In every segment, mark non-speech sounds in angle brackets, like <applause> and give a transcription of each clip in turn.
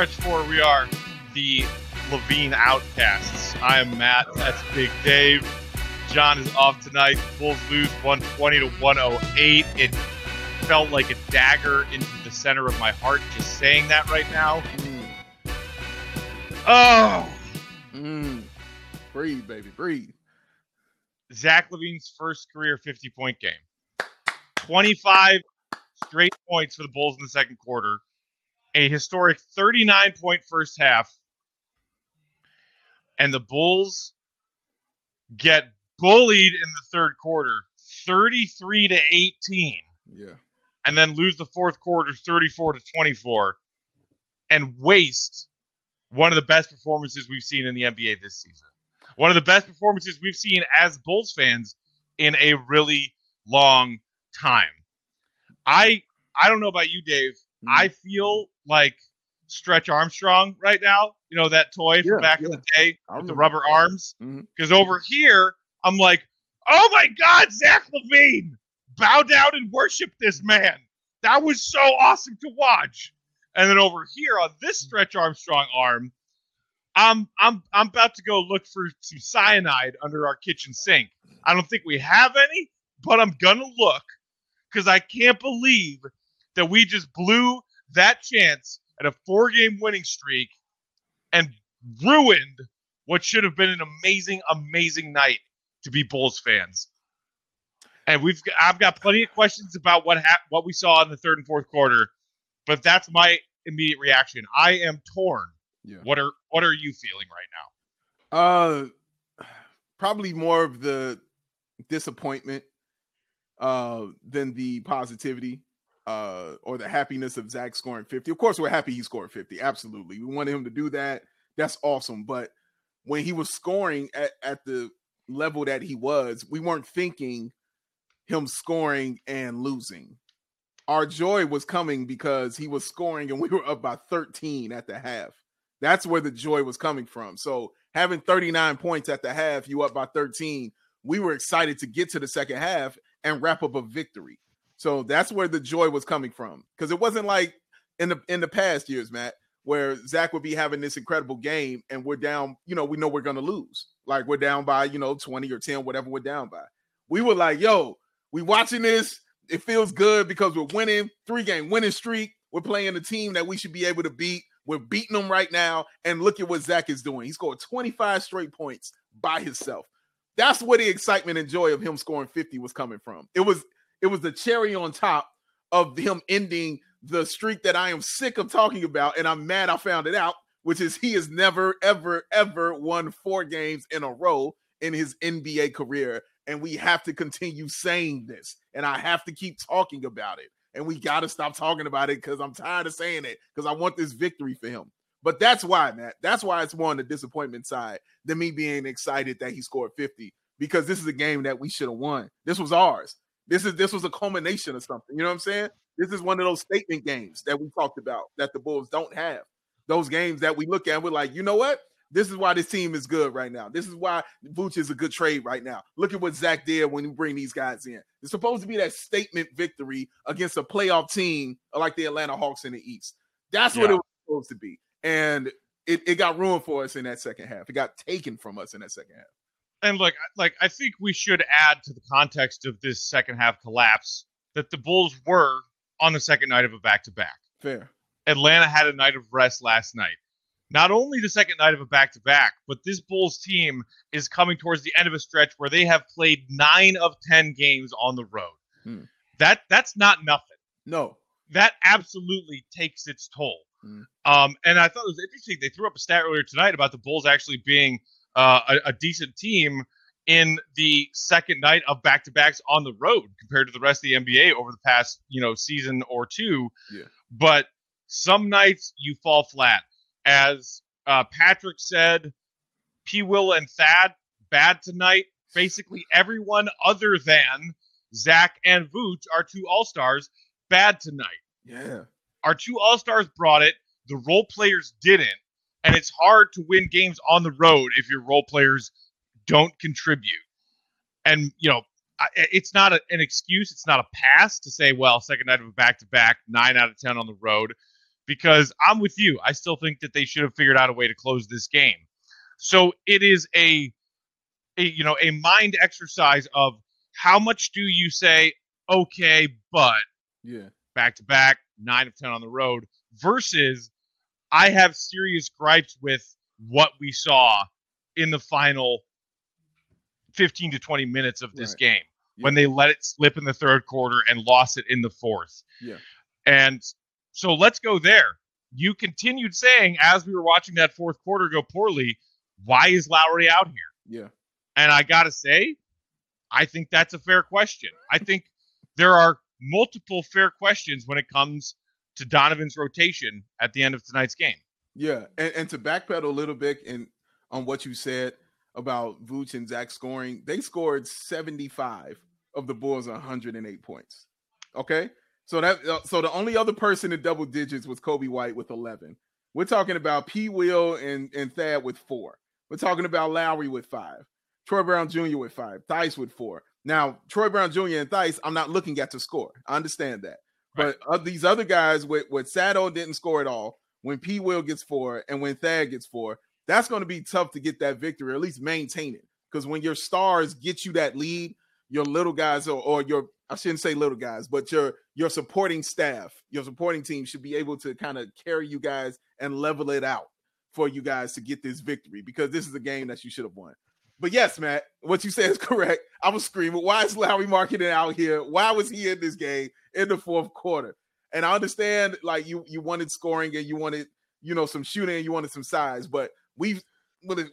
Stretch four. We are the Levine Outcasts. I am Matt. That's Big Dave. John is off tonight. Bulls lose 120 to 108. It felt like a dagger into the center of my heart just saying that right now. Oh, Mm. Breathe, baby, breathe. Zach LaVine's first career 50 point game. 25 straight points for the Bulls in the second quarter. A historic 39 point first half. And the Bulls get bullied in the third quarter 33 to 18 Yeah. and then lose the fourth quarter 34 to 24 and waste one of the best performances we've seen in the NBA this season. One of the best performances we've seen as Bulls fans in a really long time. I I don't know about you, Dave. Mm. I feel like Stretch Armstrong right now. You know that toy from Yeah, back in the day with the rubber arms. Because over here, I'm like, oh my God, Zach LaVine, bow down and worship this man. That was so awesome to watch. And then over here on this Stretch Armstrong arm, I'm I'm I'm about to go look for some cyanide under our kitchen sink. I don't think we have any, but I'm gonna look because I can't believe that we just blew that chance at a four-game winning streak and ruined what should have been an amazing, amazing night to be Bulls fans. And we've I've got plenty of questions about what hap- what we saw in the third and fourth quarter, but that's my immediate reaction. I am torn. Yeah. What are what are you feeling right now? Uh, probably more of the disappointment uh than the positivity uh or the happiness of Zach scoring 50. Of course, we're happy he scored 50. Absolutely. We wanted him to do that. That's awesome. But when he was scoring at, at the level that he was, we weren't thinking him scoring and losing. Our joy was coming because he was scoring and we were up by 13 at the half. That's where the joy was coming from. So having 39 points at the half, you up by 13, we were excited to get to the second half and wrap up a victory. So that's where the joy was coming from. Because it wasn't like in the in the past years, Matt, where Zach would be having this incredible game and we're down, you know, we know we're gonna lose. Like we're down by, you know, 20 or 10, whatever we're down by. We were like, yo, we watching this. It feels good because we're winning, three game winning streak. We're playing a team that we should be able to beat. We're beating them right now. And look at what Zach is doing. He scored 25 straight points by himself. That's where the excitement and joy of him scoring 50 was coming from. It was it was the cherry on top of him ending the streak that I am sick of talking about, and I'm mad I found it out, which is he has never, ever, ever won four games in a row in his NBA career. And we have to continue saying this, and I have to keep talking about it. And we got to stop talking about it because I'm tired of saying it because I want this victory for him. But that's why, Matt. That's why it's more on the disappointment side than me being excited that he scored 50 because this is a game that we should have won. This was ours. This is this was a culmination of something. You know what I'm saying? This is one of those statement games that we talked about that the Bulls don't have. Those games that we look at, and we're like, you know what? This is why this team is good right now. This is why Vooch is a good trade right now. Look at what Zach did when you bring these guys in. It's supposed to be that statement victory against a playoff team like the Atlanta Hawks in the East. That's what it was supposed to be. And it, it got ruined for us in that second half. It got taken from us in that second half. And look, like I think we should add to the context of this second half collapse that the Bulls were on the second night of a back to back. Fair. Atlanta had a night of rest last night. Not only the second night of a back to back, but this Bulls team is coming towards the end of a stretch where they have played nine of ten games on the road. Hmm. That that's not nothing. No. That absolutely takes its toll. Hmm. Um, and I thought it was interesting. They threw up a stat earlier tonight about the Bulls actually being uh, a, a decent team in the second night of back to backs on the road compared to the rest of the NBA over the past you know season or two. Yeah. But some nights you fall flat. As uh, Patrick said, P. Will and Thad bad tonight. Basically, everyone other than Zach and Vooch, our two All Stars, bad tonight. Yeah. Our two All Stars brought it. The role players didn't, and it's hard to win games on the road if your role players don't contribute. And you know, it's not a, an excuse. It's not a pass to say, well, second night of a back to back, nine out of ten on the road. because I'm with you. I still think that they should have figured out a way to close this game. So it is a, a you know, a mind exercise of how much do you say, okay, but Yeah. back to back, nine of 10 on the road, versus I have serious gripes with what we saw in the final 15 to 20 minutes of this Right. game when they let it slip in the third quarter and lost it in the fourth. Yeah. And so let's go there. You continued saying as we were watching that fourth quarter go poorly, why is Lauri out here? Yeah. And I got to say, I think that's a fair question. I think there are multiple fair questions when it comes to Donovan's rotation at the end of tonight's game. Yeah, and, and to backpedal a little bit and on what you said about Vooch and Zach scoring, they scored 75 of the Bulls 108 points. Okay, so that uh, so the only other person in double digits was Coby White with 11. We're talking about P. Will and and Thad with four. We're talking about Lauri with five, Troy Brown Jr. with five, Theis with four. Now Troy Brown Jr. and Theis, I'm not looking at the score. I understand that, But uh, these other guys with with Sado didn't score at all when P Will gets four and when Thad gets four, that's going to be tough to get that victory or at least maintain it. Because when your stars get you that lead, your little guys or, or your I shouldn't say little guys, but your your supporting staff, your supporting team should be able to kind of carry you guys and level it out for you guys to get this victory because this is a game that you should have won. But yes, Matt, what you said is <laughs> correct. I was screaming, why is Lauri Markkanen out here? Why was he in this game in the fourth quarter? And I understand like you you wanted scoring and you wanted, you know, some shooting and you wanted some size, but we've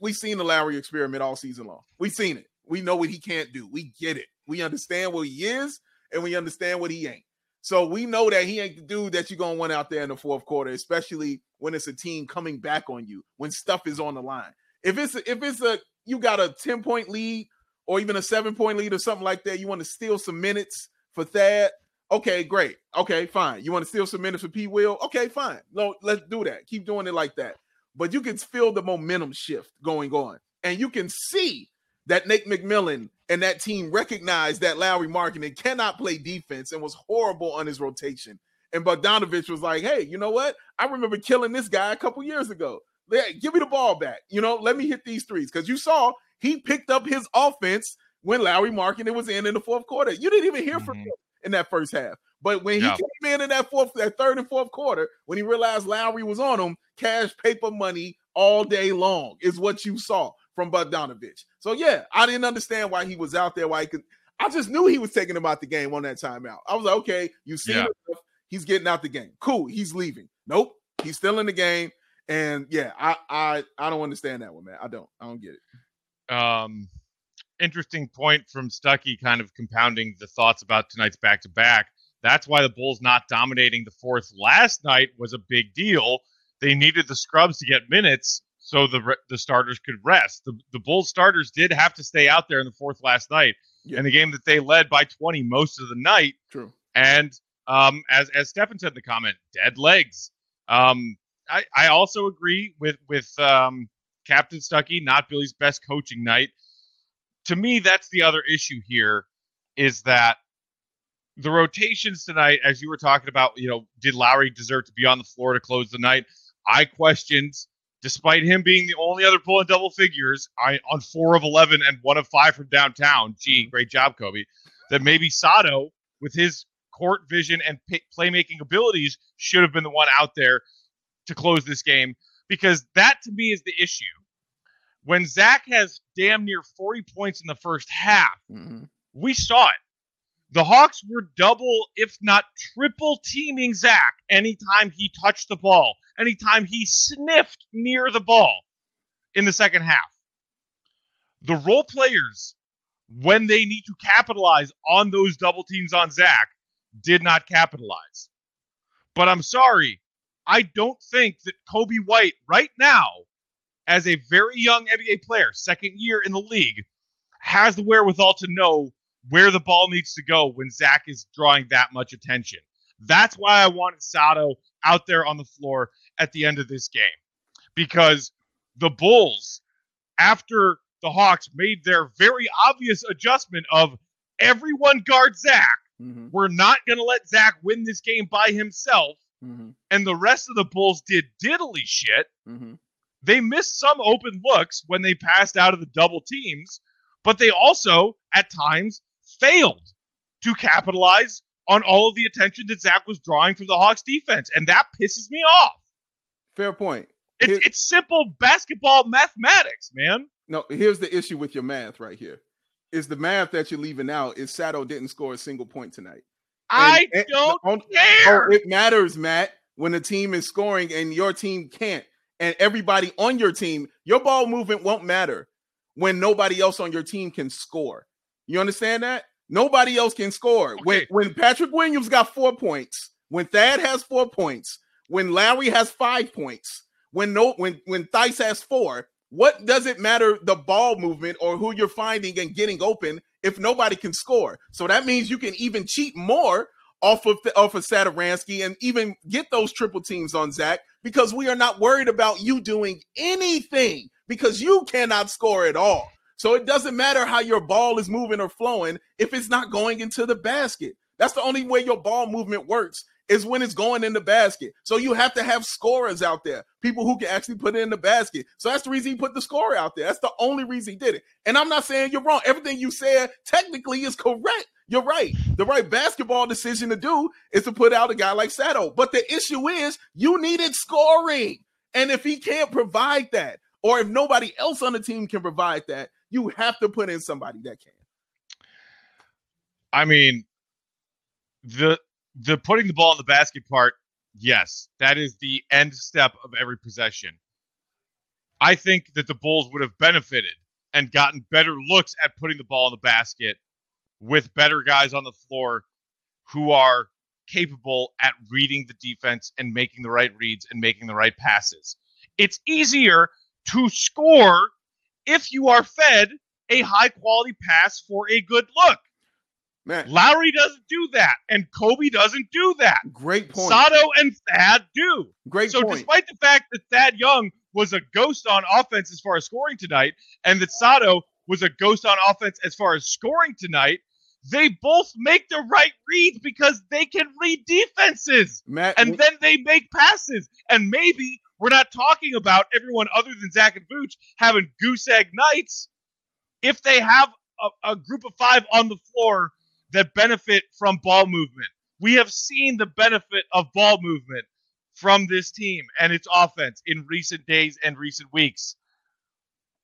we've seen the Lauri experiment all season long. We've seen it. We know what he can't do. We get it. We understand what he is and we understand what he ain't. So we know that he ain't the dude that you're gonna want out there in the fourth quarter, especially when it's a team coming back on you, when stuff is on the line. If it's a, if it's a you got a 10 point lead or even a seven point lead or something like that, you want to steal some minutes for Thad. Okay, great. Okay, fine. You want to steal some minutes for P. Will? Okay, fine. No, let's do that. Keep doing it like that. But you can feel the momentum shift going on, and you can see that Nate McMillan and that team recognized that Lauri Markkanen cannot play defense and was horrible on his rotation. And Bogdanovich was like, "Hey, you know what? I remember killing this guy a couple years ago. Yeah, give me the ball back. You know, let me hit these threes because you saw he picked up his offense when Lauri Markkanen was in in the fourth quarter. You didn't even hear from Mhm. him in that first half. But when Yeah. he came in in that fourth, that third and fourth quarter, when he realized Lauri was on him, cash paper money all day long is what you saw from Bud Bogdanovich. So yeah, I didn't understand why he was out there. Why he could. I just knew he was taking him out the game on that timeout. I was like, okay, you see, Yeah. he's getting out the game. Cool, he's leaving. Nope, he's still in the game. And yeah, I I I don't understand that one, man. I don't. I don't get it. um, interesting point from Stuckey, kind of compounding the thoughts about tonight's back to back. That's why the Bulls not dominating the fourth last night was a big deal. They needed the scrubs to get minutes so the re- the starters could rest. The the Bulls starters did have to stay out there in the fourth last night Yeah. in the game that they led by 20 most of the night. True. And um, as as Stefan said in the comment, dead legs. Um, I, I also agree with with um, Captain Stuckey, not Billy's best coaching night. To me, that's the other issue here, is that the rotations tonight, as you were talking about, you know, did Lauri deserve to be on the floor to close the night? I questioned, despite him being the only other pull in double figures, I on four of eleven and one of five from downtown. Gee, great job, Coby. That maybe Sato, with his court vision and p- playmaking abilities, should have been the one out there to close this game because that to me is the issue. When Zach has damn near 40 points in the first half, Mhm. we saw it. The Hawks were double, if not triple teaming Zach anytime he touched the ball, anytime he sniffed near the ball in the second half. The role players, when they need to capitalize on those double teams on Zach, did not capitalize. But I'm sorry, I don't think that Coby White, right now, as a very young NBA player, second year in the league, has the wherewithal to know where the ball needs to go when Zach is drawing that much attention. That's why I wanted Sato out there on the floor at the end of this game. Because the Bulls, after the Hawks made their very obvious adjustment of everyone guard Zach, Mhm. we're not going to let Zach win this game by himself. Mhm, and the rest of the Bulls did diddly shit. mhm. They missed some open looks when they passed out of the double teams, but they also, at times, failed to capitalize on all of the attention that Zach was drawing from the Hawks defense. And that pisses me off. Fair point. It's, Here- it's simple basketball mathematics, man. No, here's the issue with your math right here. Is the math that you're leaving out is Sato didn't score a single point tonight. I And- don't on- oh, care. Oh, it matters, Matt, when a team is scoring and your team can't, and everybody on your team, your ball movement won't matter when nobody else on your team can score. You understand that? Nobody else can score. When when Patrick Williams got four points, when Thad has four points, when Larry has five points, when no when when Theis has four, what does it matter the ball movement or who you're finding and getting open if nobody can score? So that means you can even cheat more off of off of Satoransky and even get those triple teams on Zach because we are not worried about you doing anything because you cannot score at all. So it doesn't matter how your ball is moving or flowing if it's not going into the basket. That's the only way your ball movement works is when it's going in the basket. So you have to have scorers out there, people who can actually put it in the basket. So that's the reason he put the scorer out there. That's the only reason he did it. And I'm not saying you're wrong. Everything you said technically is correct. You're right. The right basketball decision to do is to put out a guy like Sato. But the issue is you needed scoring. And if he can't provide that, or if nobody else on the team can provide that, you have to put in somebody that can. I mean, the the putting the ball in the basket part, yes, that is the end step of every possession. I think that the Bulls would have benefited and gotten better looks at putting the ball in the basket with better guys on the floor who are capable at reading the defense and making the right reads and making the right passes. It's easier to score if you are fed a high quality pass for a good look. Man, Lauri doesn't do that, and Coby doesn't do that. great point. Sato and Thad do. Great so, point. despite the fact that Thad Young was a ghost on offense as far as scoring tonight, and that Sato was a ghost on offense as far as scoring tonight, they both make the right reads because they can read defenses, Matt, and then they make passes. And maybe we're not talking about everyone other than Zach and Vooch having goose egg nights. If they have a, a group of five on the floor that benefit from ball movement. We have seen the benefit of ball movement from this team and its offense in recent days and recent weeks.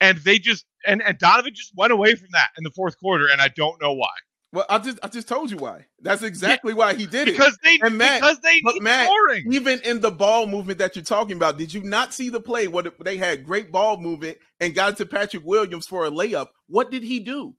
And they just and, and Donovan just went away from that in the fourth quarter, and I don't know why. well, I just I just told you why. That's exactly why he did it. Because they And Matt- because they need Matt, scoring. Even in the ball movement that you're talking about, did you not see the play where they had great ball movement and got it to Patrick Williams for a layup? What did he do?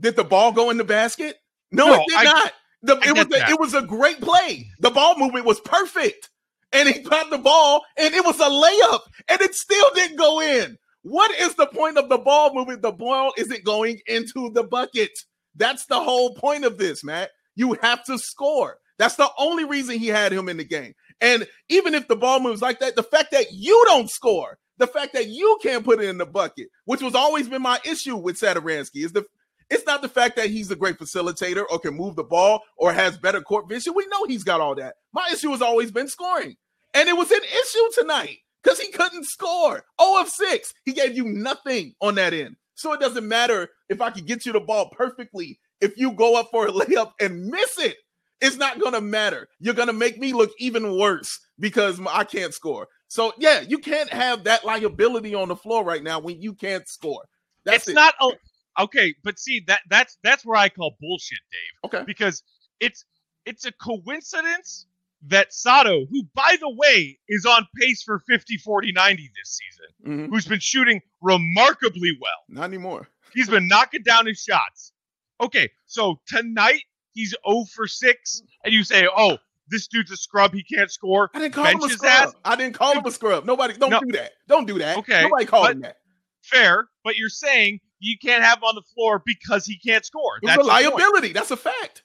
Did the ball go in the basket? No, No, it did I- not. The, it was a, it was a great play. The ball movement was perfect, and he got the ball, and it was a layup, and it still didn't go in. What is the point of the ball movement? The ball isn't going into the bucket. That's the whole point of this, Matt. You have to score. That's the only reason he had him in the game. And even if the ball moves like that, the fact that you don't score, the fact that you can't put it in the bucket, which was always been my issue with Satoransky, is the it's not the fact that he's a great facilitator or can move the ball or has better court vision. We know he's got all that. My issue has always been scoring. And it was an issue tonight because he couldn't score. 0 of 6. He gave you nothing on that end. So it doesn't matter if I can get you the ball perfectly. If you go up for a <laughs> layup and miss it, it's not going to matter. You're going to make me look even worse because I can't score. So, yeah, you can't have that liability on the floor right now when you can't score. That's it's it. not a, okay, but see that that's that's where I call bullshit, Dave. okay. because it's it's a coincidence that Sato, who by the way is on pace for 50 40 90 this season, Mhm. who's been shooting remarkably well. Not anymore. <laughs> He's been knocking down his shots. Okay, so tonight he's 0 for 6 and you say, "Oh, this dude's a scrub, he can't score." I didn't call him a scrub. ass. I didn't call him a scrub. Nobody, don't No. do that. Don't do that. Okay, Nobody called him that. Fair, but you're saying you can't have him on the floor because he can't score. It's a liability. That's a fact.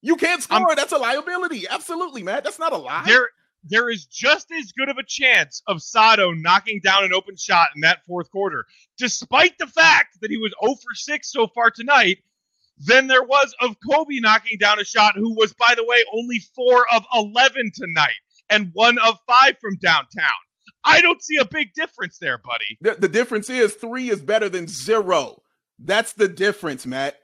You can't score. I'm- That's a liability. Absolutely, man. That's not a lie. there there is just as good of a chance of Sato knocking down an open shot in that fourth quarter, despite the fact that he was 0 for 6 so far tonight, than there was of Coby knocking down a shot, who was, by the way, only 4 of 11 tonight. and one of five from downtown. I don't see a big difference there, buddy. The, the difference is three is better than zero. That's the difference, Matt.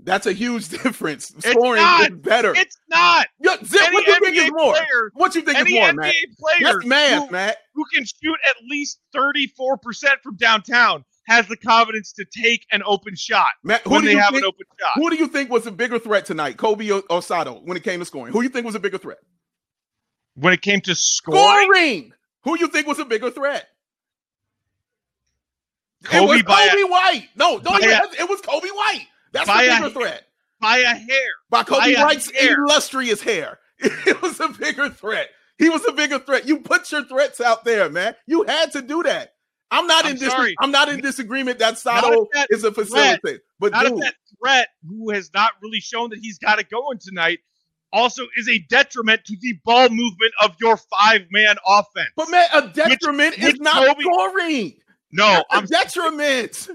That's a huge <laughs> difference. Scoring not. is better. It's not. Yeah, zip, what do you think NBA is more? player, What you think is more, NBA Matt? player That's math, who, Matt. who can shoot at least 34% from downtown has the confidence to take an open shot Matt, who when do they you have think? an open shot. Who do you think was a bigger threat tonight, Coby or, or Sato, when it came to scoring? Who do you think was a bigger threat? When it came to scoring, Scoring. Who you think was a bigger threat? Coby it was by a- Coby White. No, don't even a- it was Coby White. That's the a- bigger threat. by a hair. By Coby by White's hair. illustrious hair. <laughs> It was a bigger threat. He was a bigger threat. You put your threats out there, man. You had to do that. I'm not I'm in dis-. I'm not in disagreement that Sato that is a facilitator. But Not dude, that threat, who has not really shown that he's got it going tonight, also is a detriment to the ball movement of your five man offense. but man, a detriment is which not Coby- scoring. no, a I'm detriment.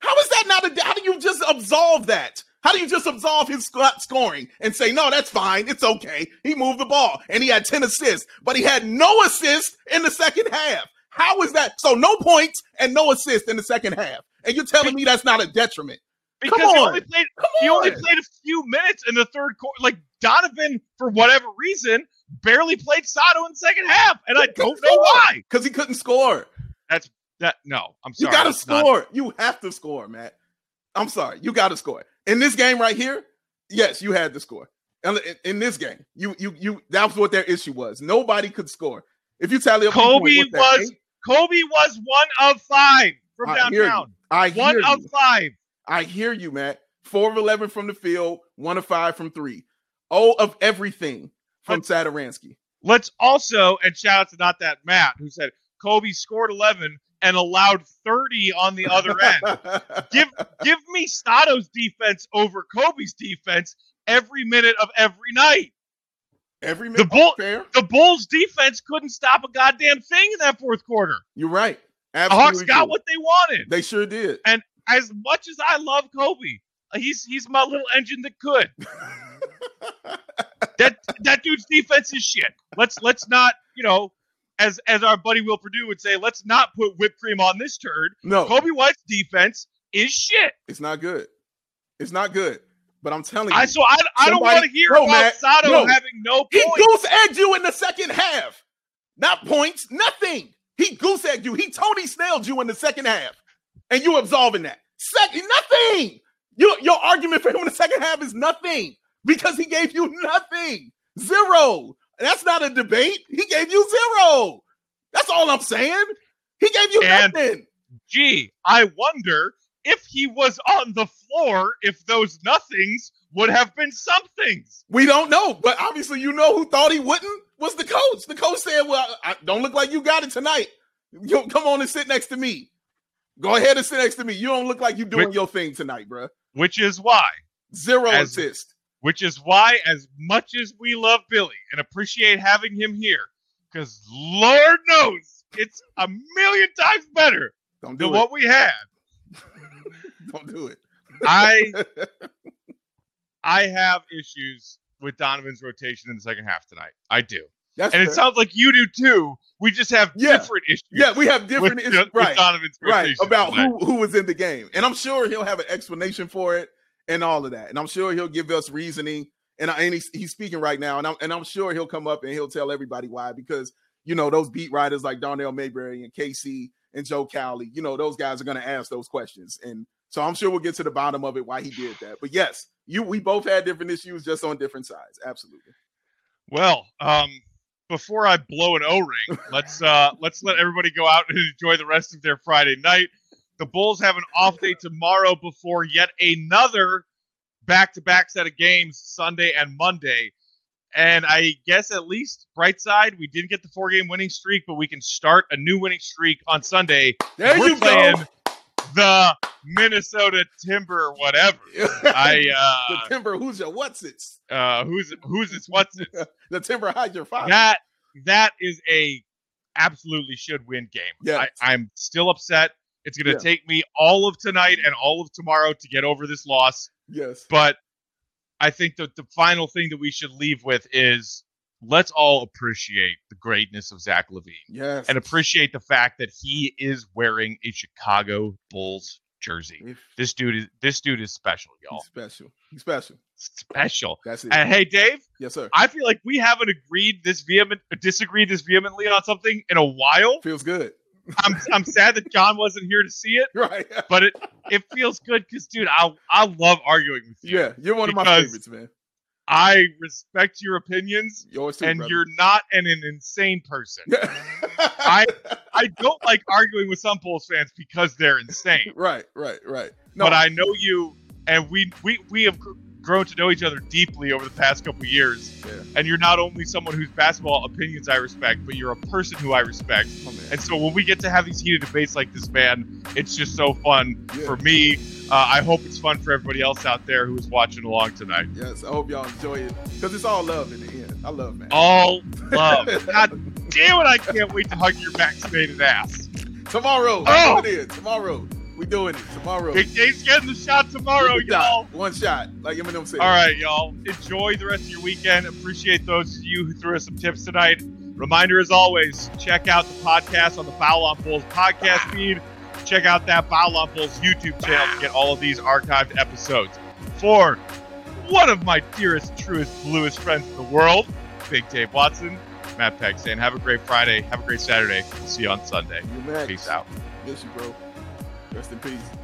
How is that not a? How do you just absolve that? How do you just absolve his sc- scoring and say no? That's fine. It's okay. He moved the ball and he had ten assists, but he had no assists in the second half. How is that? So no points and no assists in the second half, and you're telling me that's not a detriment? Because he only played he only played a few minutes in the third quarter. Like Donovan, for whatever reason, barely played Sato in the second half, and I don't know why. Because he couldn't score. That's that no, I'm sorry. You got to that's not- score. You have to score, Matt. I'm sorry. You got to score. In this game right here, yes, you had to score. And in, in this game, you you you that was what their issue was. Nobody could score. If you tally up, Coby point, what's that, was eight? Coby was one of five from I downtown. I One of you. five. I hear you, Matt. Four of eleven from the field, one of five from three. Oh, of everything from Satoransky. Let's also and shout out to not that Matt who said Coby scored 11 and allowed 30 on the other end. <laughs> give give me Stato's defense over Coby's defense every minute of every night. Every The minute. Bull- The Bulls defense couldn't stop a goddamn thing in that fourth quarter. You're right. The Hawks got true. what they wanted. they sure did. As much as I love Coby, he's he's my little engine that could. <laughs> that that dude's defense is shit. Let's let's not, you know, as as our buddy Will Perdue would say, let's not put whipped cream on this turd. no, Coby White's defense is shit. it's not good. It's not good. But I'm telling you, I so I, I don't want to hear no, about Matt, Sato no. having no points. He goose egged you in the second half. Not points, nothing. He goose egged you. He Tony snailed you in the second half. And you absolving that. Second, nothing. Your, your argument for him in the second half is nothing because he gave you nothing. Zero. That's not a debate. He gave you zero. That's all I'm saying. He gave you And- nothing. Gee, I wonder if he was on the floor, if those nothings would have been somethings. We don't know, but obviously you know who thought he wouldn't was the coach. The coach said, "Well, I, don't look like you got it tonight. You come on and sit next to me. Go ahead and sit next to me. You don't look like you're doing Wait. your thing tonight, bruh. Which is why, Zero As- assist. which is why, as much as we love Billy and appreciate having him here, because Lord knows it's a million times better Don't do than it. what we had. <laughs> Don't do it. I <laughs> I have issues with Donovan's rotation in the second half tonight. I do. That's And it sounds like you do too. We just have Yeah. different issues. yeah, we have different with, issues, right? Right about tonight. who who was in the game, and I'm sure he'll have an explanation for it and all of that, and I'm sure he'll give us reasoning. And, I, and he's, he's speaking right now, and I'm and I'm sure he'll come up and he'll tell everybody why because you know those beat writers like Darnell Mayberry and Casey and Joe Cowley, you know those guys are going to ask those questions, and so I'm sure we'll get to the bottom of it why he did that. But yes, you we both had different issues, just on different sides. Absolutely. Well, um, before I blow an O-ring, <laughs> let's uh, let's let everybody go out and enjoy the rest of their Friday night. The Bulls have an off day tomorrow before yet another back-to-back set of games Sunday and Monday. And I guess at least bright side, we didn't get the four-game winning streak, but we can start a new winning streak on Sunday. There you playing go. The Minnesota Timber, whatever. <laughs> I uh, the timber, who's your what's it? uh, who's who's this? What's it? The timber, hide your father. that that is a absolutely should win game. Yeah, I, I'm still upset. It's going to Yeah. take me all of tonight and all of tomorrow to get over this loss. Yes. But I think that the final thing that we should leave with is let's all appreciate the greatness of Zach LaVine Yes. and appreciate the fact that he is wearing a Chicago Bulls jersey. If This dude is this dude is special, y'all. he's special. He's special. Special. That's it. And hey, Dave, yes, sir. I feel like we haven't agreed this vehement, disagreed this vehemently on something in a while. Feels good. I'm I'm sad that John wasn't here to see it, <laughs> Right. but it it feels good because, dude, I I love arguing with you. yeah, you're one of my favorites, man. I respect your opinions, Yours too, and brother. you're not an, an insane person. <laughs> I I don't like arguing with some Bulls fans because they're insane. <laughs> right, right, right. No, But I know you, and we we we have grown to know each other deeply over the past couple years. Yeah. And you're not only someone whose basketball opinions I respect, but you're a person who I respect. oh. And so when we get to have these heated debates like this, man, it's just so fun Yeah. for me. Uh, I hope it's fun for everybody else out there who is watching along tonight. Yes, I hope y'all enjoy it because it's all love in the end. I love man. All love. <laughs> God damn it, I can't wait to hug your vaccinated ass. Tomorrow, Oh! oh! it is. Tomorrow, we doing it. Tomorrow, Big Dave's getting the shot tomorrow, One shot. y'all. One shot, like Eminem said. All right, y'all. Enjoy the rest of your weekend. Appreciate those of you who threw us some tips tonight. Reminder as always, check out the podcast on the Foul on Bulls podcast feed. Check out that Foul on Bulls YouTube channel to get all of these archived episodes. For one of my dearest, truest, bluest friends in the world, Big Dave Watson, Matt Peck saying, have a great Friday, have a great Saturday. We'll see you on Sunday. You. Peace out. Miss you, bro. Rest in peace.